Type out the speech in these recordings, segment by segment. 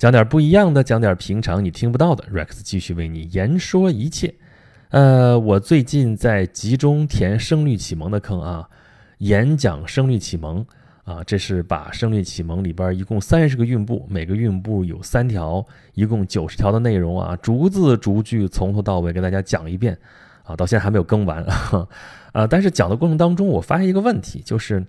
讲点不一样的，讲点平常你听不到的。Rex 继续为你言说一切。呃，我最近在集中填声律启蒙的坑啊，演讲声律启蒙啊，这是把声律启蒙里边一共三十个韵部，每个韵部有三条，一共九十条的内容啊，逐字逐句从头到尾给大家讲一遍啊，到现在还没有更完 啊。但是讲的过程当中，我发现一个问题，就是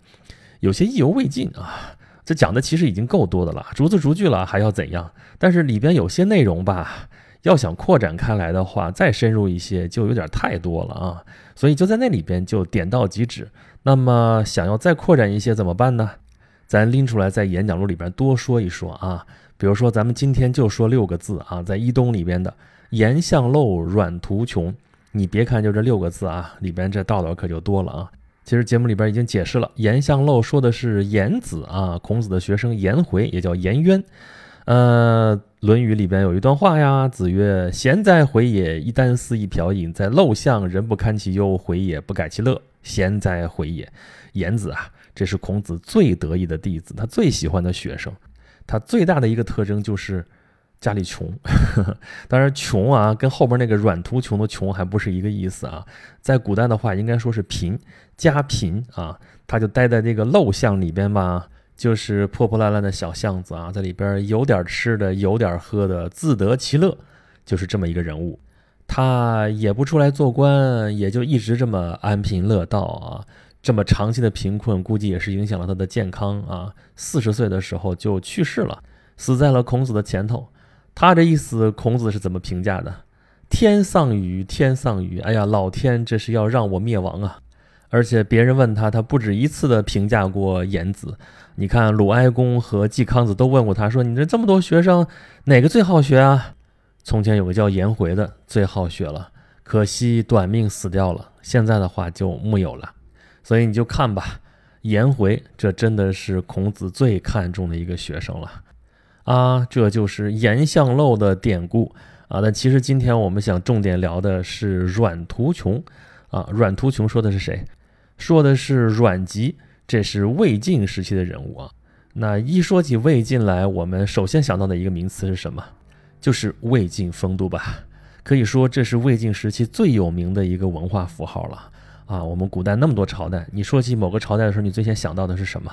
有些意犹未尽啊。这讲的其实已经够多的了，逐字逐句了，还要怎样？但是里边有些内容吧，要想扩展开来的话，再深入一些就有点太多了啊。所以就在那里边就点到即止。那么想要再扩展一些怎么办呢？咱拎出来在演讲录里边多说一说啊。比如说咱们今天就说六个字啊，在一东里边的“言相漏，软图穷”，你别看就这六个字啊，里边这道道可就多了啊。其实节目里边已经解释了，颜相漏说的是颜子啊，孔子的学生颜回也叫颜渊。呃，《论语》里边有一段话呀，子曰：“贤哉回也！一箪食，一瓢饮，在陋巷，人不堪其忧，回也不改其乐。贤哉回也！”颜子啊，这是孔子最得意的弟子，他最喜欢的学生。他最大的一个特征就是。家里穷，当然穷啊，跟后边那个软途穷的穷还不是一个意思啊。在古代的话，应该说是贫，家贫啊。他就待在这个陋巷里边吧，就是破破烂烂的小巷子啊，在里边有点吃的，有点喝的，自得其乐，就是这么一个人物。他也不出来做官，也就一直这么安贫乐道啊。这么长期的贫困，估计也是影响了他的健康啊。四十岁的时候就去世了，死在了孔子的前头。他这意思，孔子是怎么评价的？天丧予，天丧予！哎呀，老天这是要让我灭亡啊！而且别人问他，他不止一次的评价过颜子。你看，鲁哀公和季康子都问过他，说你这这么多学生，哪个最好学啊？从前有个叫颜回的最好学了，可惜短命死掉了。现在的话就木有了。所以你就看吧，颜回这真的是孔子最看重的一个学生了。啊，这就是颜相漏的典故啊。但其实今天我们想重点聊的是阮途穷啊。阮途穷说的是谁？说的是阮籍，这是魏晋时期的人物啊。那一说起魏晋来，我们首先想到的一个名词是什么？就是魏晋风度吧。可以说这是魏晋时期最有名的一个文化符号了啊。我们古代那么多朝代，你说起某个朝代的时候，你最先想到的是什么？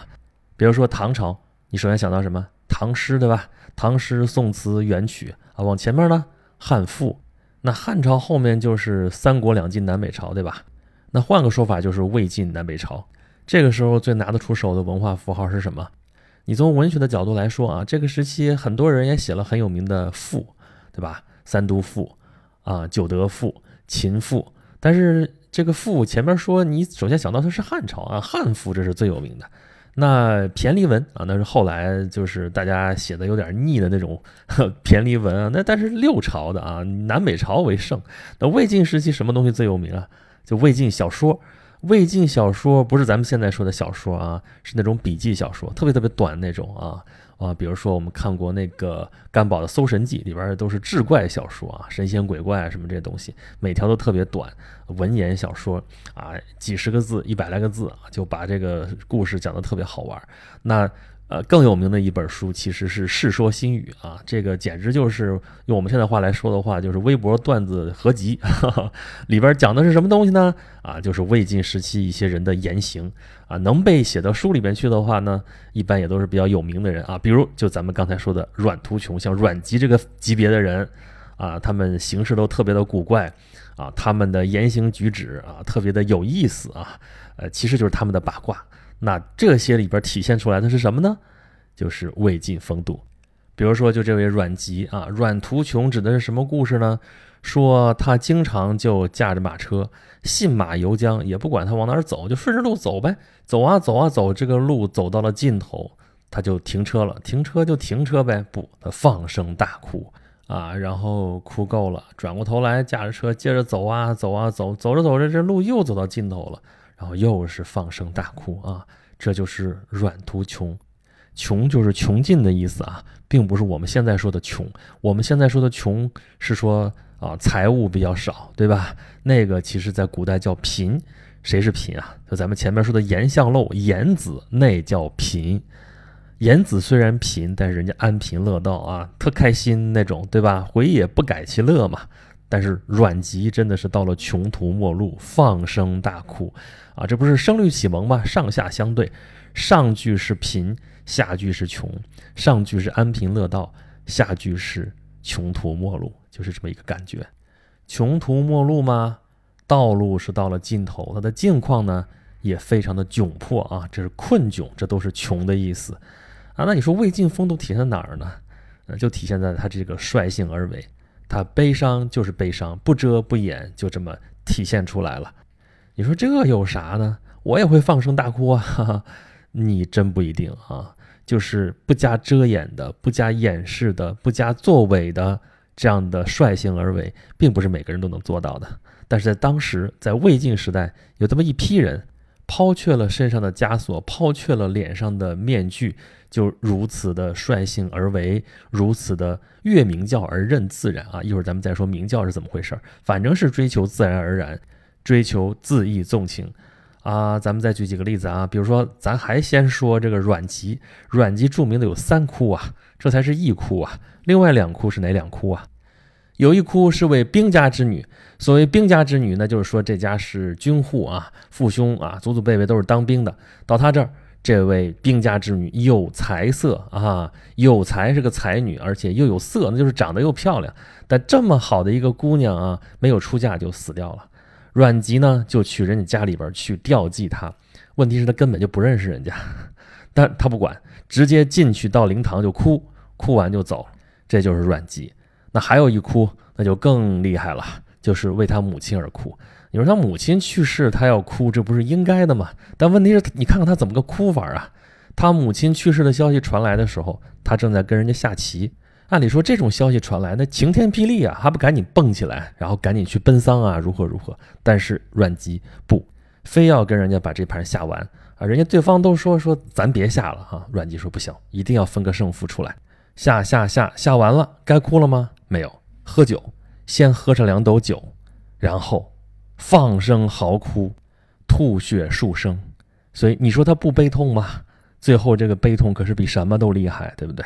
比如说唐朝，你首先想到什么？唐诗对吧？唐诗、宋词、元曲啊，往前面呢，汉赋。那汉朝后面就是三国、两晋、南北朝，对吧？那换个说法就是魏晋南北朝。这个时候最拿得出手的文化符号是什么？你从文学的角度来说啊，这个时期很多人也写了很有名的赋，对吧？三都赋啊，九德赋、秦赋。但是这个赋前面说，你首先想到的是汉朝啊，汉赋这是最有名的。那骈俪文啊，那是后来就是大家写的有点腻的那种 骈俪文啊。那但是六朝的啊，南北朝为盛。那魏晋时期什么东西最有名啊？就魏晋小说。魏晋小说不是咱们现在说的小说啊，是那种笔记小说，特别特别短那种啊。啊，比如说我们看过那个干宝的《搜神记》，里边都是志怪小说啊，神仙鬼怪啊什么这些东西，每条都特别短，文言小说啊，几十个字、一百来个字，就把这个故事讲得特别好玩。那。呃，更有名的一本书其实是《世说新语》啊，这个简直就是用我们现在话来说的话，就是微博段子合集。里边讲的是什么东西呢？啊，就是魏晋时期一些人的言行啊，能被写到书里边去的话呢，一般也都是比较有名的人啊。比如就咱们刚才说的阮途穷，像阮籍这个级别的人啊，他们行事都特别的古怪啊，他们的言行举止啊，特别的有意思啊，呃，其实就是他们的八卦。那这些里边体现出来的是什么呢？就是魏晋风度。比如说，就这位阮籍啊，阮途穷指的是什么故事呢？说他经常就驾着马车，信马由缰，也不管他往哪儿走，就顺着路走呗。走啊走啊走，这个路走到了尽头，他就停车了。停车就停车呗，不，他放声大哭啊，然后哭够了，转过头来驾着车接着走啊走啊走，走着走着这路又走到尽头了。然后又是放声大哭啊！这就是阮途穷，穷就是穷尽的意思啊，并不是我们现在说的穷。我们现在说的穷是说啊，财物比较少，对吧？那个其实在古代叫贫。谁是贫啊？就咱们前面说的颜相漏、颜子，那叫贫。颜子虽然贫，但是人家安贫乐道啊，特开心那种，对吧？回也不改其乐嘛。但是阮籍真的是到了穷途末路，放声大哭啊！这不是声律启蒙吗？上下相对，上句是贫，下句是穷；上句是安贫乐道，下句是穷途末路，就是这么一个感觉。穷途末路吗？道路是到了尽头，他的境况呢也非常的窘迫啊！这是困窘，这都是穷的意思啊！那你说魏晋风度体现在哪儿呢？呃，就体现在他这个率性而为。他悲伤就是悲伤，不遮不掩，就这么体现出来了。你说这有啥呢？我也会放声大哭啊！哈哈，你真不一定啊。就是不加遮掩的、不加掩饰的、不加作伪的这样的率性而为，并不是每个人都能做到的。但是在当时，在魏晋时代，有这么一批人，抛却了身上的枷锁，抛却了脸上的面具。就如此的率性而为，如此的越明教而任自然啊！一会儿咱们再说明教是怎么回事儿，反正是追求自然而然，追求恣意纵情啊！咱们再举几个例子啊，比如说，咱还先说这个阮籍，阮籍著名的有三哭啊，这才是一哭啊，另外两哭是哪两哭啊？有一哭是为兵家之女，所谓兵家之女呢，就是说这家是军户啊，父兄啊，祖祖辈辈都是当兵的，到他这儿。这位兵家之女有才色啊，有才是个才女，而且又有色，那就是长得又漂亮。但这么好的一个姑娘啊，没有出嫁就死掉了。阮籍呢，就去人家家里边去吊祭她。问题是，他根本就不认识人家，但他不管，直接进去到灵堂就哭，哭完就走。这就是阮籍。那还有一哭，那就更厉害了，就是为他母亲而哭。你说他母亲去世，他要哭，这不是应该的吗？但问题是，你看看他怎么个哭法啊？他母亲去世的消息传来的时候，他正在跟人家下棋。按理说，这种消息传来，那晴天霹雳啊，还不赶紧蹦起来，然后赶紧去奔丧啊，如何如何？但是阮籍不，非要跟人家把这盘下完啊！人家对方都说说咱别下了哈，阮籍说不行，一定要分个胜负出来。下下下下完了，该哭了吗？没有，喝酒，先喝上两斗酒，然后。放声嚎哭，吐血数声，所以你说他不悲痛吗？最后这个悲痛可是比什么都厉害，对不对？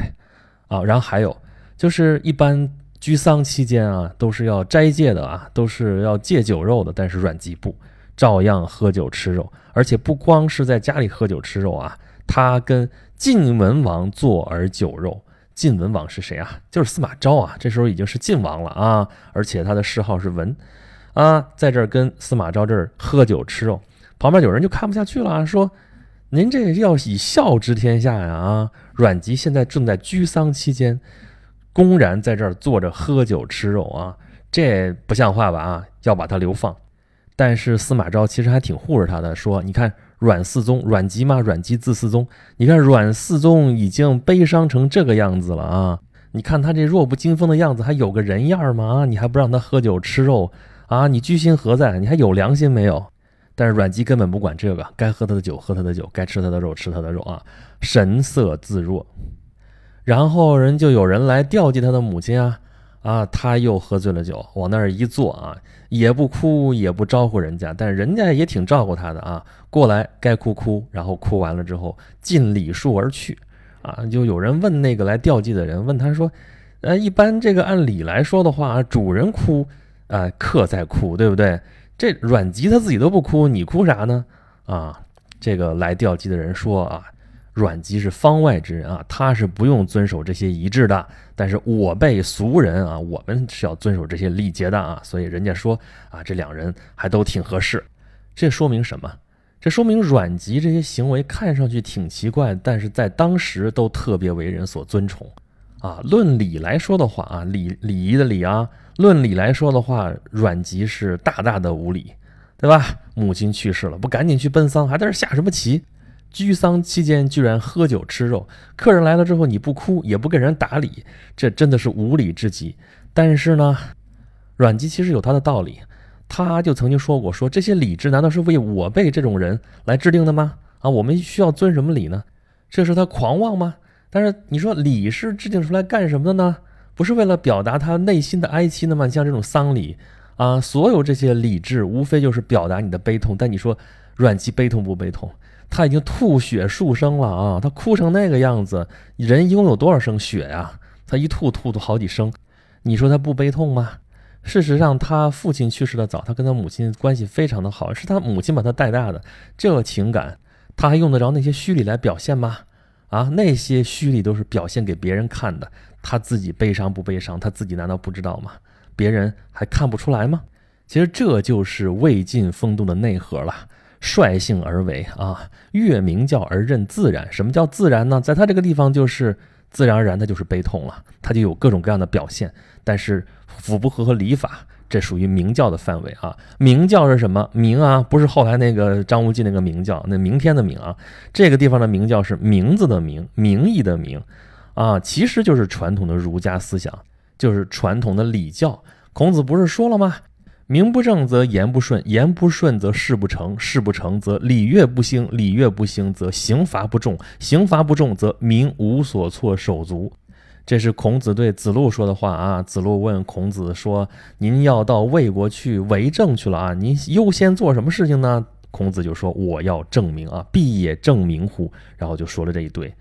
啊，然后还有就是一般居丧期间啊，都是要斋戒的啊，都是要戒酒肉的，但是阮籍不，照样喝酒吃肉，而且不光是在家里喝酒吃肉啊，他跟晋文王坐而酒肉。晋文王是谁啊？就是司马昭啊，这时候已经是晋王了啊，而且他的谥号是文。啊，在这儿跟司马昭这儿喝酒吃肉，旁边有人就看不下去了，说：“您这要以孝治天下呀！啊，阮籍现在正在居丧期间，公然在这儿坐着喝酒吃肉啊，这不像话吧？啊，要把他流放。”但是司马昭其实还挺护着他的，说：“你看阮四宗，阮籍嘛，阮籍字四宗，你看阮四宗已经悲伤成这个样子了啊！你看他这弱不禁风的样子，还有个人样吗？啊，你还不让他喝酒吃肉？”啊，你居心何在？你还有良心没有？但是阮籍根本不管这个，该喝他的酒喝他的酒，该吃他的肉吃他的肉啊，神色自若。然后人就有人来吊祭他的母亲啊，啊，他又喝醉了酒，往那儿一坐啊，也不哭也不招呼人家，但是人家也挺照顾他的啊，过来该哭哭，然后哭完了之后尽礼数而去啊。就有人问那个来吊祭的人，问他说，呃，一般这个按理来说的话，主人哭。啊，客在哭，对不对？这阮籍他自己都不哭，你哭啥呢？啊，这个来吊祭的人说啊，阮籍是方外之人啊，他是不用遵守这些仪制的。但是我辈俗人啊，我们是要遵守这些礼节的啊。所以人家说啊，这两人还都挺合适。这说明什么？这说明阮籍这些行为看上去挺奇怪，但是在当时都特别为人所尊崇啊。论礼来说的话啊，礼礼仪的礼啊。论理来说的话，阮籍是大大的无礼，对吧？母亲去世了，不赶紧去奔丧，还在这下什么棋？居丧期间居然喝酒吃肉，客人来了之后你不哭也不给人打理，这真的是无礼至极。但是呢，阮籍其实有他的道理，他就曾经说过：说这些礼制难道是为我辈这种人来制定的吗？啊，我们需要遵什么礼呢？这是他狂妄吗？但是你说礼是制定出来干什么的呢？不是为了表达他内心的哀戚的吗？像这种丧礼啊，所有这些礼制，无非就是表达你的悲痛。但你说阮籍悲痛不悲痛？他已经吐血数声了啊！他哭成那个样子，人一共有多少声血呀？他一吐吐吐好几声，你说他不悲痛吗？事实上，他父亲去世的早，他跟他母亲关系非常的好，是他母亲把他带大的。这个情感，他还用得着那些虚礼来表现吗？啊，那些虚礼都是表现给别人看的，他自己悲伤不悲伤？他自己难道不知道吗？别人还看不出来吗？其实这就是魏晋风度的内核了。率性而为啊，越明教而任自然。什么叫自然呢？在他这个地方就是自然而然，的就是悲痛了，他就有各种各样的表现。但是符不合和礼法，这属于明教的范围啊。明教是什么？明啊，不是后来那个张无忌那个明教，那明天的明啊。这个地方的明教是名字的名，名义的名啊，其实就是传统的儒家思想，就是传统的礼教。孔子不是说了吗？名不正则言不顺，言不顺则事不成，事不成则礼乐不兴，礼乐不兴则刑罚不重，刑罚不重则民无所措手足。这是孔子对子路说的话啊。子路问孔子说：“您要到魏国去为政去了啊？您优先做什么事情呢？”孔子就说：“我要证明啊，必也证明乎？”然后就说了这一堆，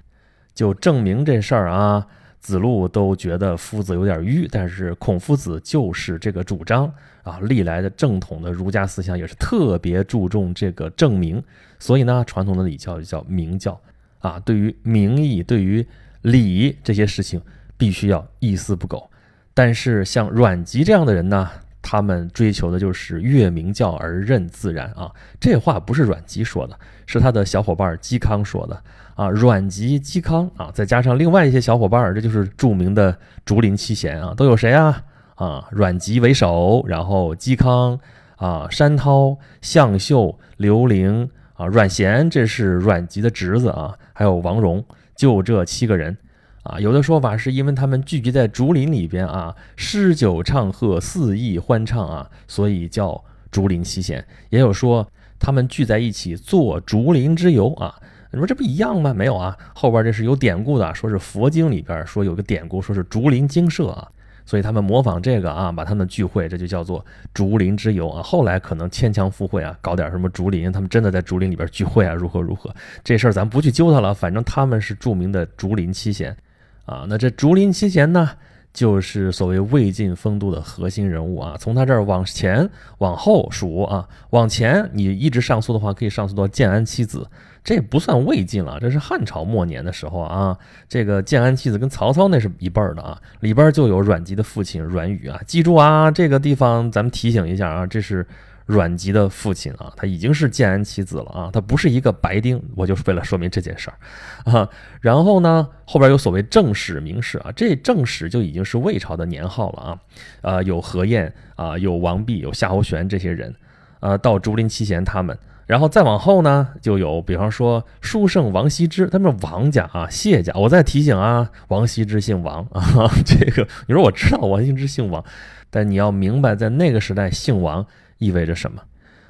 就证明这事儿啊。子路都觉得夫子有点迂，但是孔夫子就是这个主张啊，历来的正统的儒家思想也是特别注重这个证明，所以呢，传统的礼教就叫明教啊，对于名义、对于礼这些事情必须要一丝不苟。但是像阮籍这样的人呢，他们追求的就是越明教而任自然啊，这话不是阮籍说的，是他的小伙伴嵇康说的。啊，阮籍、嵇康啊，再加上另外一些小伙伴，这就是著名的竹林七贤啊，都有谁啊？啊，阮籍为首，然后嵇康啊，山涛、向秀、刘伶啊，阮咸这是阮籍的侄子啊，还有王戎，就这七个人啊。有的说法是因为他们聚集在竹林里边啊，诗酒唱和，肆意欢唱啊，所以叫竹林七贤。也有说他们聚在一起做竹林之游啊。你说这不一样吗？没有啊，后边这是有典故的，说是佛经里边说有个典故，说是竹林精舍啊，所以他们模仿这个啊，把他们聚会，这就叫做竹林之游啊。后来可能牵强附会啊，搞点什么竹林，他们真的在竹林里边聚会啊，如何如何？这事儿咱不去揪他了，反正他们是著名的竹林七贤啊。那这竹林七贤呢？就是所谓魏晋风度的核心人物啊，从他这儿往前往后数啊，往前你一直上溯的话，可以上溯到建安七子，这不算魏晋了，这是汉朝末年的时候啊。这个建安七子跟曹操那是一辈儿的啊，里边就有阮籍的父亲阮宇啊，记住啊，这个地方咱们提醒一下啊，这是。阮籍的父亲啊，他已经是建安七子了啊，他不是一个白丁。我就是为了说明这件事儿啊。然后呢，后边有所谓正史、明史啊，这正史就已经是魏朝的年号了啊。呃，有何晏啊，有王弼，有夏侯玄这些人，呃，到竹林七贤他们，然后再往后呢，就有比方说书圣王羲之，他们王家啊，谢家。我再提醒啊，王羲之姓王啊，这个你说我知道王羲之姓王，但你要明白，在那个时代姓王。意味着什么？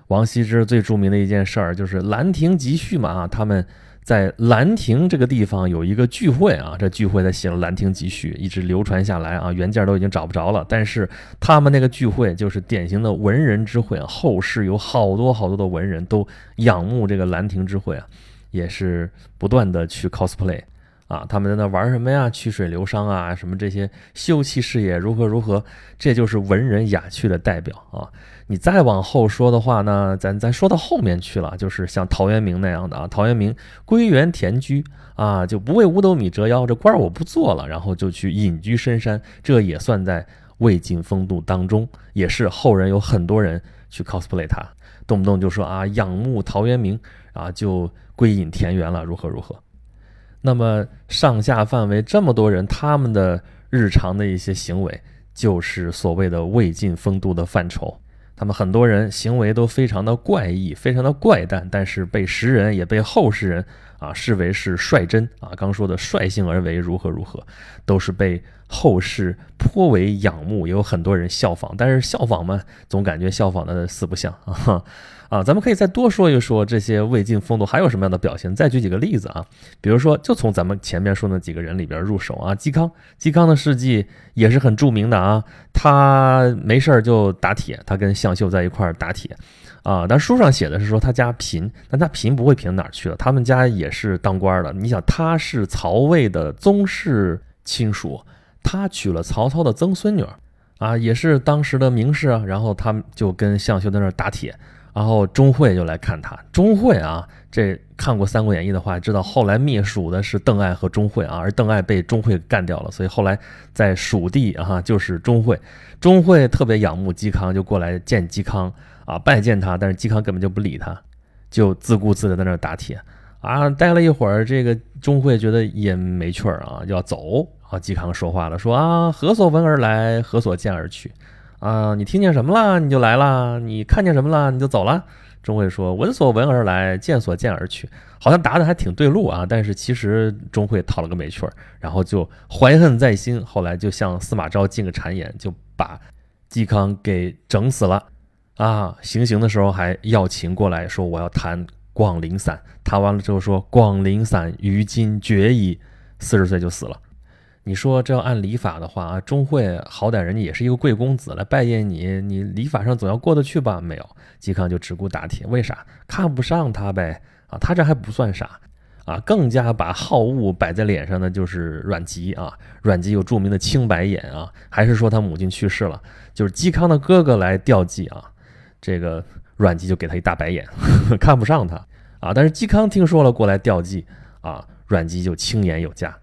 王羲之最著名的一件事儿就是《兰亭集序》嘛啊，他们在兰亭这个地方有一个聚会啊，这聚会他写了《兰亭集序》，一直流传下来啊，原件都已经找不着了。但是他们那个聚会就是典型的文人之会，后世有好多好多的文人都仰慕这个兰亭之会啊，也是不断的去 cosplay 啊，他们在那玩什么呀？曲水流觞啊，什么这些秀气事业如何如何，这就是文人雅趣的代表啊。你再往后说的话呢，咱咱说到后面去了，就是像陶渊明那样的啊，陶渊明归园田居啊，就不为五斗米折腰，这官我不做了，然后就去隐居深山，这也算在魏晋风度当中，也是后人有很多人去 cosplay 他，动不动就说啊，仰慕陶渊明啊，就归隐田园了，如何如何。那么上下范围这么多人，他们的日常的一些行为，就是所谓的魏晋风度的范畴。他们很多人行为都非常的怪异，非常的怪诞，但是被时人也被后世人啊，视为是率真啊，刚说的率性而为如何如何，都是被后世颇为仰慕，也有很多人效仿。但是效仿嘛，总感觉效仿的四不像啊啊！咱们可以再多说一说这些魏晋风度还有什么样的表现，再举几个例子啊。比如说，就从咱们前面说那几个人里边入手啊，嵇康，嵇康的事迹也是很著名的啊。他没事儿就打铁，他跟向秀在一块儿打铁。啊，但书上写的是说他家贫，但他贫不会贫哪儿去了？他们家也是当官的。你想，他是曹魏的宗室亲属，他娶了曹操的曾孙女，啊，也是当时的名士啊。然后他们就跟项秀在那儿打铁，然后钟会就来看他。钟会啊，这看过《三国演义》的话，知道后来灭蜀的是邓艾和钟会啊，而邓艾被钟会干掉了，所以后来在蜀地啊就是钟会。钟会特别仰慕嵇康，就过来见嵇康。啊，拜见他，但是嵇康根本就不理他，就自顾自的在那儿打铁啊。待了一会儿，这个钟会觉得也没趣儿啊，要走啊。嵇康说话了，说啊，何所闻而来，何所见而去？啊，你听见什么了，你就来了；你看见什么了，你就走了。钟会说，闻所闻而来，见所见而去，好像答的还挺对路啊。但是其实钟会讨了个没趣儿，然后就怀恨在心，后来就向司马昭进个谗言，就把嵇康给整死了。啊，行刑的时候还要秦过来说我要弹广陵散，弹完了之后说广陵散于今绝矣，四十岁就死了。你说这要按礼法的话啊，钟会好歹人家也是一个贵公子来拜谒你，你礼法上总要过得去吧？没有，嵇康就只顾打铁，为啥？看不上他呗。啊，他这还不算啥啊，更加把好恶摆在脸上的就是阮籍啊。阮籍有著名的青白眼啊，还是说他母亲去世了，就是嵇康的哥哥来吊祭啊。这个阮籍就给他一大白眼，呵 呵看不上他啊。但是嵇康听说了过来吊祭啊，阮籍就轻言有加。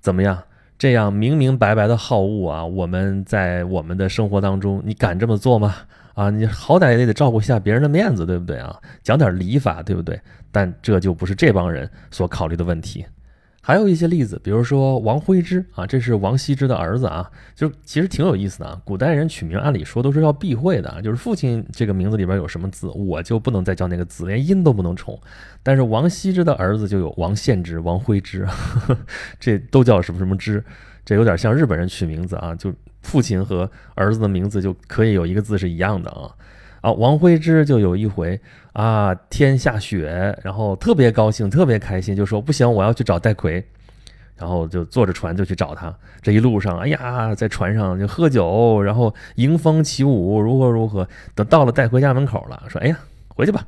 怎么样？这样明明白白的好恶啊，我们在我们的生活当中，你敢这么做吗？啊，你好歹也得照顾一下别人的面子，对不对啊？讲点礼法，对不对？但这就不是这帮人所考虑的问题。还有一些例子，比如说王徽之啊，这是王羲之的儿子啊，就其实挺有意思的啊。古代人取名，按理说都是要避讳的，就是父亲这个名字里边有什么字，我就不能再叫那个字，连音都不能重。但是王羲之的儿子就有王献之、王徽之，这都叫什么什么之，这有点像日本人取名字啊，就父亲和儿子的名字就可以有一个字是一样的啊。啊，王徽之就有一回啊，天下雪，然后特别高兴，特别开心，就说不行，我要去找戴逵，然后就坐着船就去找他。这一路上，哎呀，在船上就喝酒，然后迎风起舞，如何如何。等到了戴逵家门口了，说，哎呀。回去吧，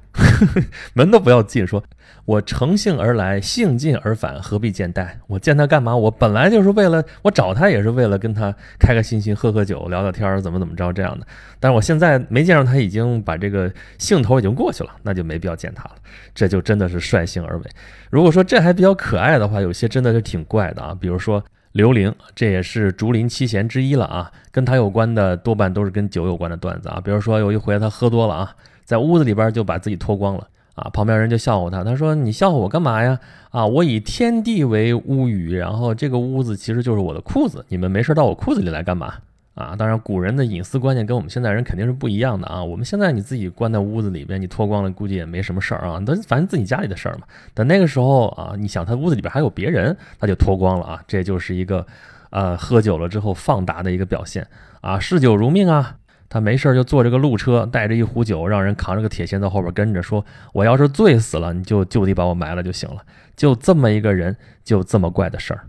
门都不要进。说我乘兴而来，兴尽而返，何必见戴？我见他干嘛？我本来就是为了我找他，也是为了跟他开开心心喝喝酒，聊聊天儿，怎么怎么着这样的。但是我现在没见着他，已经把这个兴头已经过去了，那就没必要见他了。这就真的是率性而为。如果说这还比较可爱的话，有些真的是挺怪的啊。比如说刘伶，这也是竹林七贤之一了啊。跟他有关的多半都是跟酒有关的段子啊。比如说有一回他喝多了啊。在屋子里边就把自己脱光了啊！旁边人就笑话他，他说：“你笑话我干嘛呀？啊，我以天地为屋宇，然后这个屋子其实就是我的裤子，你们没事到我裤子里来干嘛？啊！当然，古人的隐私观念跟我们现在人肯定是不一样的啊！我们现在你自己关在屋子里边，你脱光了，估计也没什么事儿啊，那反正自己家里的事儿嘛。但那个时候啊，你想他屋子里边还有别人，他就脱光了啊！这就是一个，呃，喝酒了之后放达的一个表现啊，嗜酒如命啊！”他没事就坐这个路车，带着一壶酒，让人扛着个铁锨在后边跟着，说：“我要是醉死了，你就就地把我埋了就行了。”就这么一个人，就这么怪的事儿。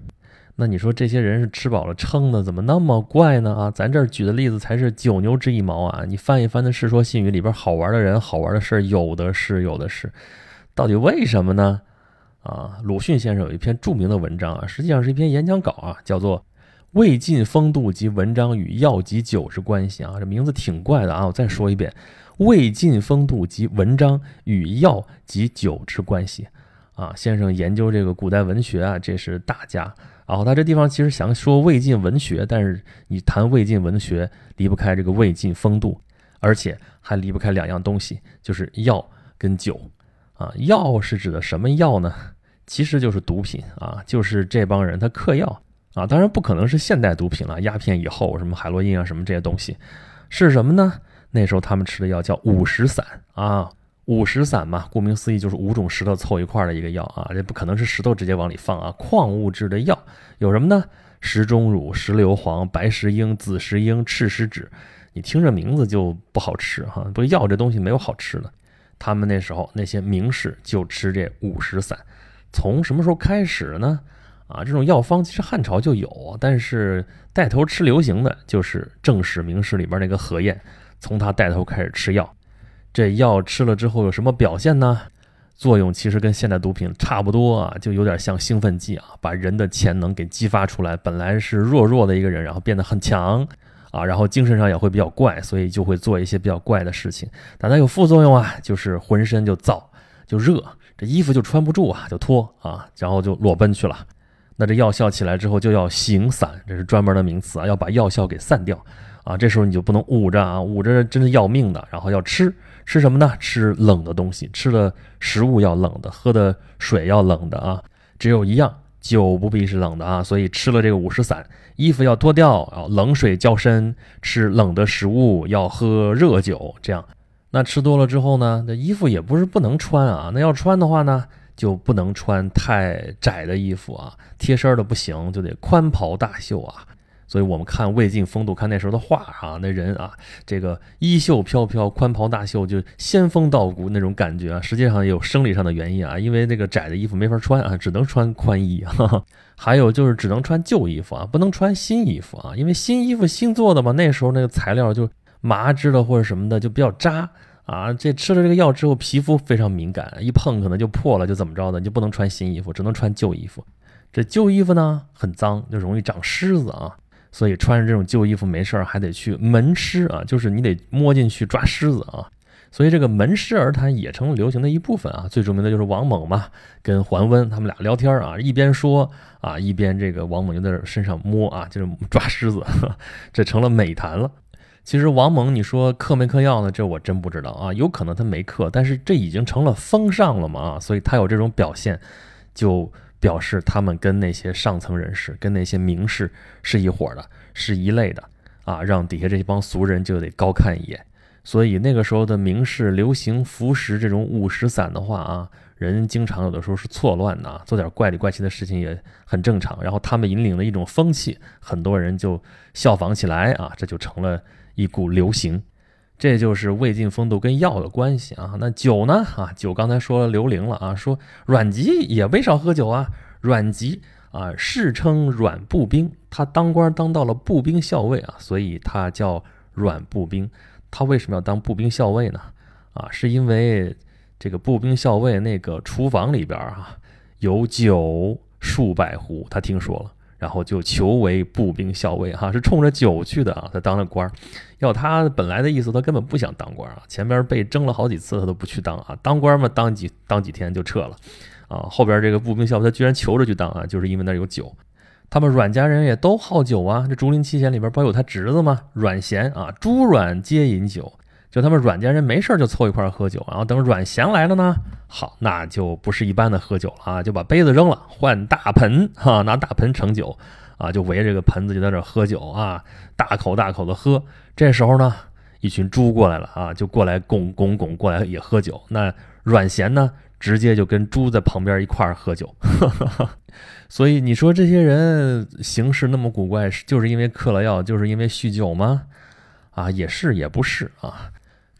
那你说这些人是吃饱了撑的，怎么那么怪呢？啊，咱这儿举的例子才是九牛之一毛啊！你翻一翻那《世说新语》里边好玩的人、好玩的事儿，有的是，有的是。到底为什么呢？啊，鲁迅先生有一篇著名的文章啊，实际上是一篇演讲稿啊，叫做。魏晋风度及文章与药及酒之关系啊，这名字挺怪的啊！我再说一遍，魏晋风度及文章与药及酒之关系啊。先生研究这个古代文学啊，这是大家。然后他这地方其实想说魏晋文学，但是你谈魏晋文学离不开这个魏晋风度，而且还离不开两样东西，就是药跟酒啊。药是指的什么药呢？其实就是毒品啊，就是这帮人他嗑药。啊，当然不可能是现代毒品了，鸦片以后什么海洛因啊，什么这些东西，是什么呢？那时候他们吃的药叫五石散啊，五石散嘛，顾名思义就是五种石头凑一块的一个药啊，这不可能是石头直接往里放啊，矿物质的药有什么呢？石钟乳、石硫黄、白石英、紫石英、赤石脂，你听这名字就不好吃哈。不药这东西没有好吃的，他们那时候那些名士就吃这五石散。从什么时候开始呢？啊，这种药方其实汉朝就有，但是带头吃流行的就是正史名士里边那个何晏，从他带头开始吃药。这药吃了之后有什么表现呢？作用其实跟现代毒品差不多啊，就有点像兴奋剂啊，把人的潜能给激发出来。本来是弱弱的一个人，然后变得很强啊，然后精神上也会比较怪，所以就会做一些比较怪的事情。但它有副作用啊，就是浑身就燥就热，这衣服就穿不住啊，就脱啊，然后就裸奔去了。那这药效起来之后就要行散，这是专门的名词啊，要把药效给散掉啊。这时候你就不能捂着啊，捂着真是要命的，然后要吃。吃什么呢？吃冷的东西，吃的食物要冷的，喝的水要冷的啊。只有一样，酒不必是冷的啊。所以吃了这个五石散，衣服要脱掉啊，冷水浇身，吃冷的食物，要喝热酒。这样，那吃多了之后呢，那衣服也不是不能穿啊。那要穿的话呢，就不能穿太窄的衣服啊，贴身的不行，就得宽袍大袖啊。所以我们看魏晋风度，看那时候的画啊，那人啊，这个衣袖飘飘，宽袍大袖，就仙风道骨那种感觉啊。实际上也有生理上的原因啊，因为那个窄的衣服没法穿啊，只能穿宽衣。还有就是只能穿旧衣服啊，不能穿新衣服啊，因为新衣服新做的嘛，那时候那个材料就麻织的或者什么的就比较扎啊。这吃了这个药之后，皮肤非常敏感，一碰可能就破了，就怎么着的，你就不能穿新衣服，只能穿旧衣服。这旧衣服呢很脏，就容易长虱子啊。所以穿着这种旧衣服没事儿，还得去门虱啊，就是你得摸进去抓虱子啊。所以这个门虱而谈也成了流行的一部分啊。最著名的就是王猛嘛，跟桓温他们俩聊天啊，一边说啊，一边这个王猛就在身上摸啊，就是抓虱子，这成了美谈了。其实王蒙你说嗑没嗑药呢？这我真不知道啊，有可能他没嗑，但是这已经成了风尚了嘛啊，所以他有这种表现就。表示他们跟那些上层人士、跟那些名士是一伙的，是一类的啊，让底下这帮俗人就得高看一眼。所以那个时候的名士流行服食这种五石散的话啊，人经常有的时候是错乱的啊，做点怪里怪气的事情也很正常。然后他们引领了一种风气，很多人就效仿起来啊，这就成了一股流行。这就是魏晋风度跟药的关系啊。那酒呢？啊，酒刚才说了刘伶了啊，说阮籍也没少喝酒啊。阮籍啊，世称阮步兵，他当官当到了步兵校尉啊，所以他叫阮步兵。他为什么要当步兵校尉呢？啊，是因为这个步兵校尉那个厨房里边啊有酒数百壶，他听说了。然后就求为步兵校尉，哈，是冲着酒去的啊。他当了官儿，要他本来的意思，他根本不想当官啊。前边被征了好几次，他都不去当啊。当官嘛，当几当几天就撤了，啊。后边这个步兵校尉，他居然求着去当啊，就是因为那有酒。他们阮家人也都好酒啊。这竹林七贤里边不有他侄子吗？阮咸啊，朱阮皆饮酒。就他们阮家人没事就凑一块喝酒，然后等阮咸来了呢，好，那就不是一般的喝酒了啊，就把杯子扔了，换大盆哈，拿大盆盛酒啊，就围着这个盆子就在这喝酒啊，大口大口的喝。这时候呢，一群猪过来了啊，就过来拱拱拱过来也喝酒。那阮咸呢，直接就跟猪在旁边一块喝酒。所以你说这些人行事那么古怪，就是因为嗑了药，就是因为酗酒吗？啊，也是也不是啊。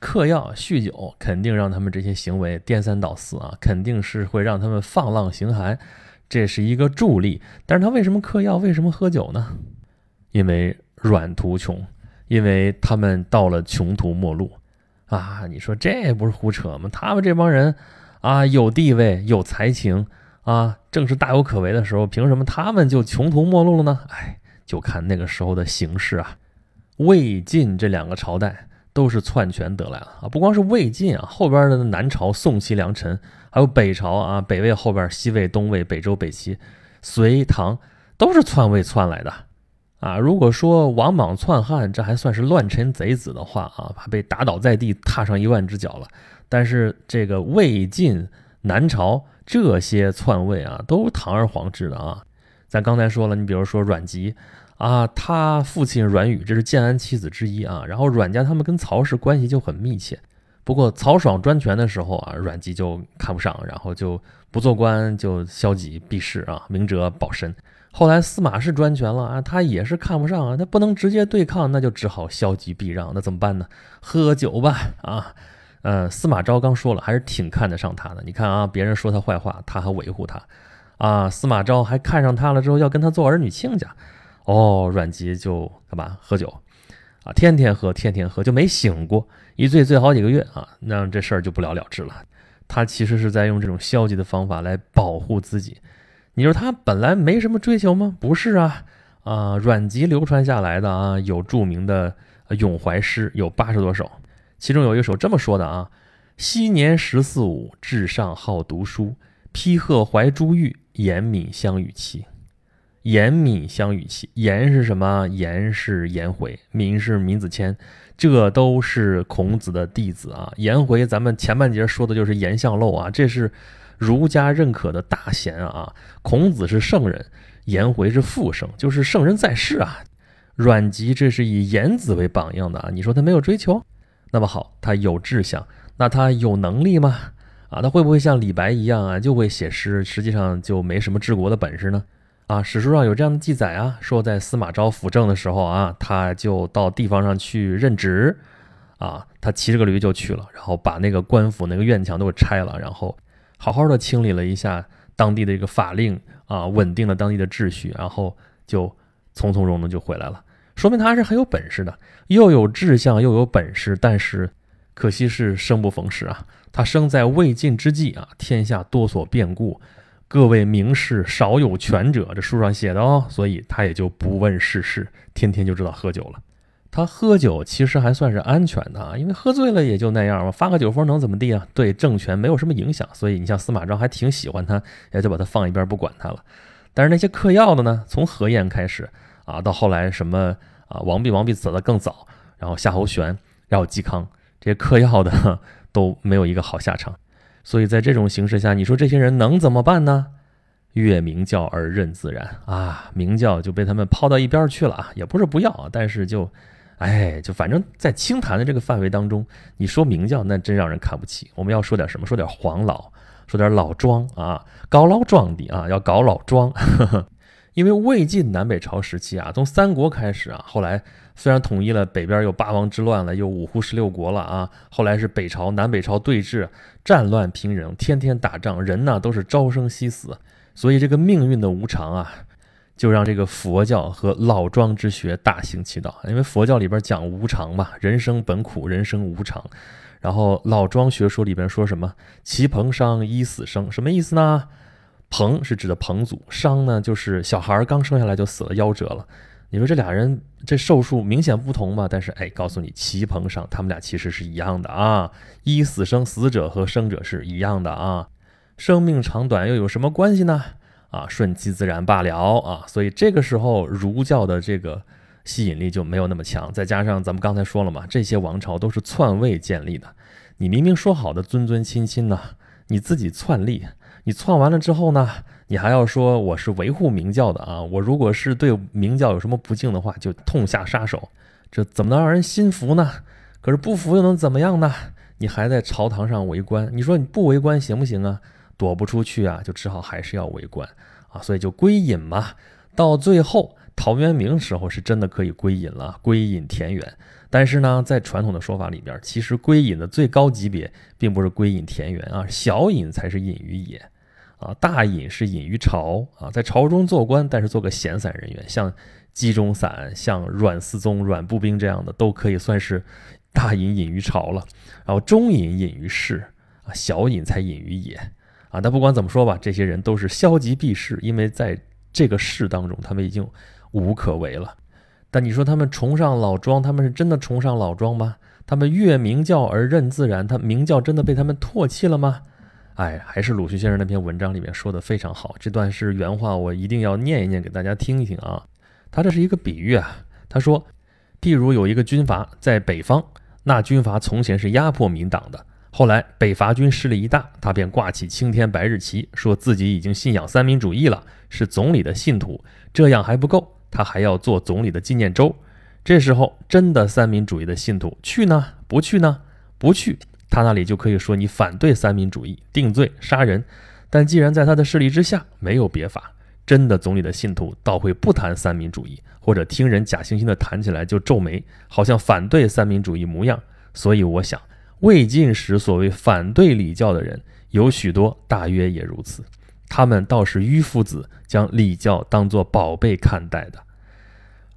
嗑药、酗酒，肯定让他们这些行为颠三倒四啊，肯定是会让他们放浪形骸，这是一个助力。但是他为什么嗑药？为什么喝酒呢？因为软途穷，因为他们到了穷途末路啊！你说这不是胡扯吗？他们这帮人啊，有地位、有才情啊，正是大有可为的时候，凭什么他们就穷途末路了呢？哎，就看那个时候的形势啊，魏晋这两个朝代。都是篡权得来了啊！不光是魏晋啊，后边的南朝宋齐梁陈，还有北朝啊，北魏后边西魏、东魏、北周、北齐、隋唐，都是篡位篡来的啊！如果说王莽篡汉，这还算是乱臣贼子的话啊，被打倒在地，踏上一万只脚了。但是这个魏晋南朝这些篡位啊，都堂而皇之的啊！咱刚才说了，你比如说阮籍。啊，他父亲阮宇这是建安七子之一啊，然后阮家他们跟曹氏关系就很密切。不过曹爽专权的时候啊，阮籍就看不上，然后就不做官，就消极避世啊，明哲保身。后来司马氏专权了啊，他也是看不上啊，他不能直接对抗，那就只好消极避让。那怎么办呢？喝酒吧啊！呃，司马昭刚说了，还是挺看得上他的。你看啊，别人说他坏话，他还维护他啊。司马昭还看上他了之后，要跟他做儿女亲家。哦，阮籍就干嘛？喝酒啊，天天喝，天天喝，就没醒过。一醉醉好几个月啊，那这事儿就不了了之了。他其实是在用这种消极的方法来保护自己。你说他本来没什么追求吗？不是啊，啊，阮籍流传下来的啊，有著名的咏怀诗，有八十多首，其中有一首这么说的啊：昔年十四五，至上好读书，披鹤怀珠玉，严敏相与期。颜敏相与期，颜是什么？颜是颜回，敏是闵子骞，这都是孔子的弟子啊。颜回，咱们前半节说的就是颜相陋啊，这是。儒家认可的大贤啊，孔子是圣人，颜回是复圣，就是圣人在世啊。阮籍这是以颜子为榜样的啊，你说他没有追求？那么好，他有志向，那他有能力吗？啊，他会不会像李白一样啊，就会写诗，实际上就没什么治国的本事呢？啊，史书上有这样的记载啊，说在司马昭辅政的时候啊，他就到地方上去任职，啊，他骑着个驴就去了，然后把那个官府那个院墙都给拆了，然后。好好的清理了一下当地的一个法令啊，稳定了当地的秩序，然后就从从容容就回来了，说明他还是很有本事的，又有志向又有本事，但是可惜是生不逢时啊。他生在魏晋之际啊，天下多所变故，各位名士少有权者，这书上写的哦，所以他也就不问世事，天天就知道喝酒了。他喝酒其实还算是安全的啊，因为喝醉了也就那样嘛，发个酒疯能怎么地啊？对政权没有什么影响，所以你像司马昭还挺喜欢他，也就把他放一边不管他了。但是那些嗑药的呢，从何晏开始啊，到后来什么啊，王弼，王弼死的更早，然后夏侯玄，然后嵇康，这些嗑药的 都没有一个好下场。所以在这种形势下，你说这些人能怎么办呢？越明教而任自然啊，明教就被他们抛到一边去了啊，也不是不要，但是就。哎，就反正在清谈的这个范围当中，你说明教那真让人看不起。我们要说点什么？说点黄老，说点老庄啊，搞老庄的啊，要搞老庄。因为魏晋南北朝时期啊，从三国开始啊，后来虽然统一了，北边又八王之乱了，又五胡十六国了啊，后来是北朝南北朝对峙，战乱频仍，天天打仗，人呢都是朝生夕死，所以这个命运的无常啊。就让这个佛教和老庄之学大行其道，因为佛教里边讲无常嘛，人生本苦，人生无常。然后老庄学说里边说什么“其彭商一死生”，什么意思呢？彭是指的彭祖，商呢就是小孩刚生下来就死了，夭折了。你说这俩人这寿数明显不同嘛？但是哎，告诉你，齐彭商他们俩其实是一样的啊，一死生，死者和生者是一样的啊。生命长短又有什么关系呢？啊，顺其自然罢了啊，所以这个时候儒教的这个吸引力就没有那么强。再加上咱们刚才说了嘛，这些王朝都是篡位建立的，你明明说好的尊尊亲亲呢，你自己篡立，你篡完了之后呢，你还要说我是维护明教的啊，我如果是对明教有什么不敬的话，就痛下杀手，这怎么能让人心服呢？可是不服又能怎么样呢？你还在朝堂上为官，你说你不为官行不行啊？躲不出去啊，就只好还是要为官啊，所以就归隐嘛。到最后，陶渊明时候是真的可以归隐了，归隐田园。但是呢，在传统的说法里边，其实归隐的最高级别并不是归隐田园啊，小隐才是隐于野啊，大隐是隐于朝啊，在朝中做官，但是做个闲散人员，像冀中散、像阮思宗、阮步兵这样的，都可以算是大隐隐于朝了。然后中隐隐于市啊，小隐才隐于野。啊，但不管怎么说吧，这些人都是消极避世，因为在这个世当中，他们已经无可为了。但你说他们崇尚老庄，他们是真的崇尚老庄吗？他们越明教而任自然，他明教真的被他们唾弃了吗？哎，还是鲁迅先生那篇文章里面说的非常好，这段是原话，我一定要念一念给大家听一听啊。他这是一个比喻啊，他说，譬如有一个军阀在北方，那军阀从前是压迫民党的。后来北伐军势力一大，他便挂起青天白日旗，说自己已经信仰三民主义了，是总理的信徒。这样还不够，他还要做总理的纪念周。这时候，真的三民主义的信徒去呢？不去呢？不去，他那里就可以说你反对三民主义，定罪杀人。但既然在他的势力之下没有别法，真的总理的信徒倒会不谈三民主义，或者听人假惺惺的谈起来就皱眉，好像反对三民主义模样。所以我想，魏晋时所谓反对礼教的人，有许多大约也如此。他们倒是迂夫子将礼教当作宝贝看待的。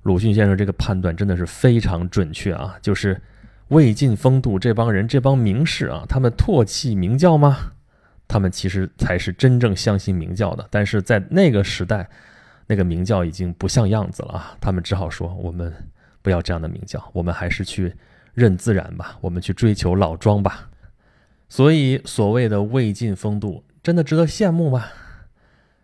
鲁迅先生这个判断真的是非常准确啊！就是魏晋风度这帮人，这帮名士啊，他们唾弃明教吗？他们其实才是真正相信明教的，但是在那个时代，那个明教已经不像样子了啊！他们只好说：“我们不要这样的明教，我们还是去认自然吧，我们去追求老庄吧。”所以，所谓的魏晋风度，真的值得羡慕吗？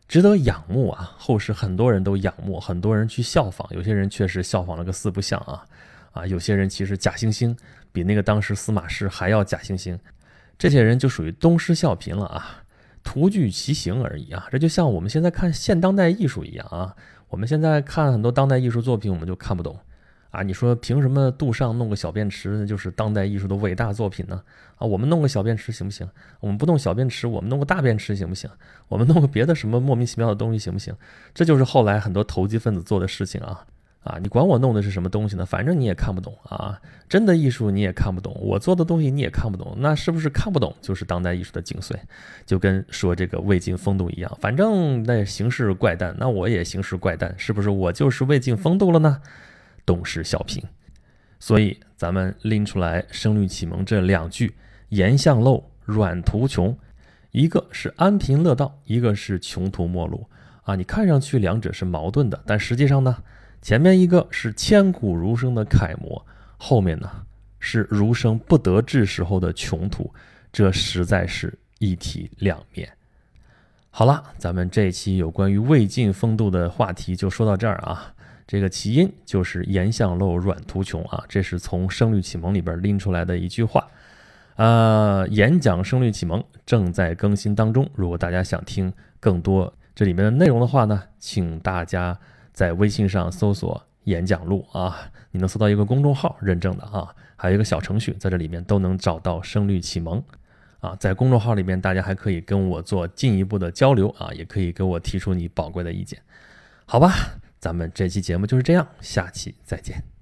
值得仰慕啊！后世很多人都仰慕，很多人去效仿，有些人确实效仿了个四不像啊！啊，有些人其实假惺惺，比那个当时司马师还要假惺惺。这些人就属于东施效颦了啊，徒具其形而已啊。这就像我们现在看现当代艺术一样啊。我们现在看很多当代艺术作品，我们就看不懂啊。你说凭什么杜尚弄个小便池就是当代艺术的伟大作品呢？啊，我们弄个小便池行不行？我们不弄小便池，我们弄个大便池行不行？我们弄个别的什么莫名其妙的东西行不行？这就是后来很多投机分子做的事情啊。啊，你管我弄的是什么东西呢？反正你也看不懂啊，真的艺术你也看不懂，我做的东西你也看不懂，那是不是看不懂就是当代艺术的精髓？就跟说这个魏晋风度一样，反正那形式怪诞，那我也形式怪诞，是不是我就是魏晋风度了呢？东施效颦。所以咱们拎出来《声律启蒙》这两句：言相陋，软途穷，一个是安贫乐道，一个是穷途末路啊。你看上去两者是矛盾的，但实际上呢？前面一个是千古儒生的楷模，后面呢是儒生不得志时候的穷途，这实在是一体两面。好了，咱们这期有关于魏晋风度的话题就说到这儿啊。这个起因就是言相陋，软图穷啊，这是从《声律启蒙》里边拎出来的一句话。呃，演讲《声律启蒙》正在更新当中，如果大家想听更多这里面的内容的话呢，请大家。在微信上搜索“演讲录”啊，你能搜到一个公众号认证的啊，还有一个小程序，在这里面都能找到声律启蒙啊。在公众号里面，大家还可以跟我做进一步的交流啊，也可以给我提出你宝贵的意见。好吧，咱们这期节目就是这样，下期再见。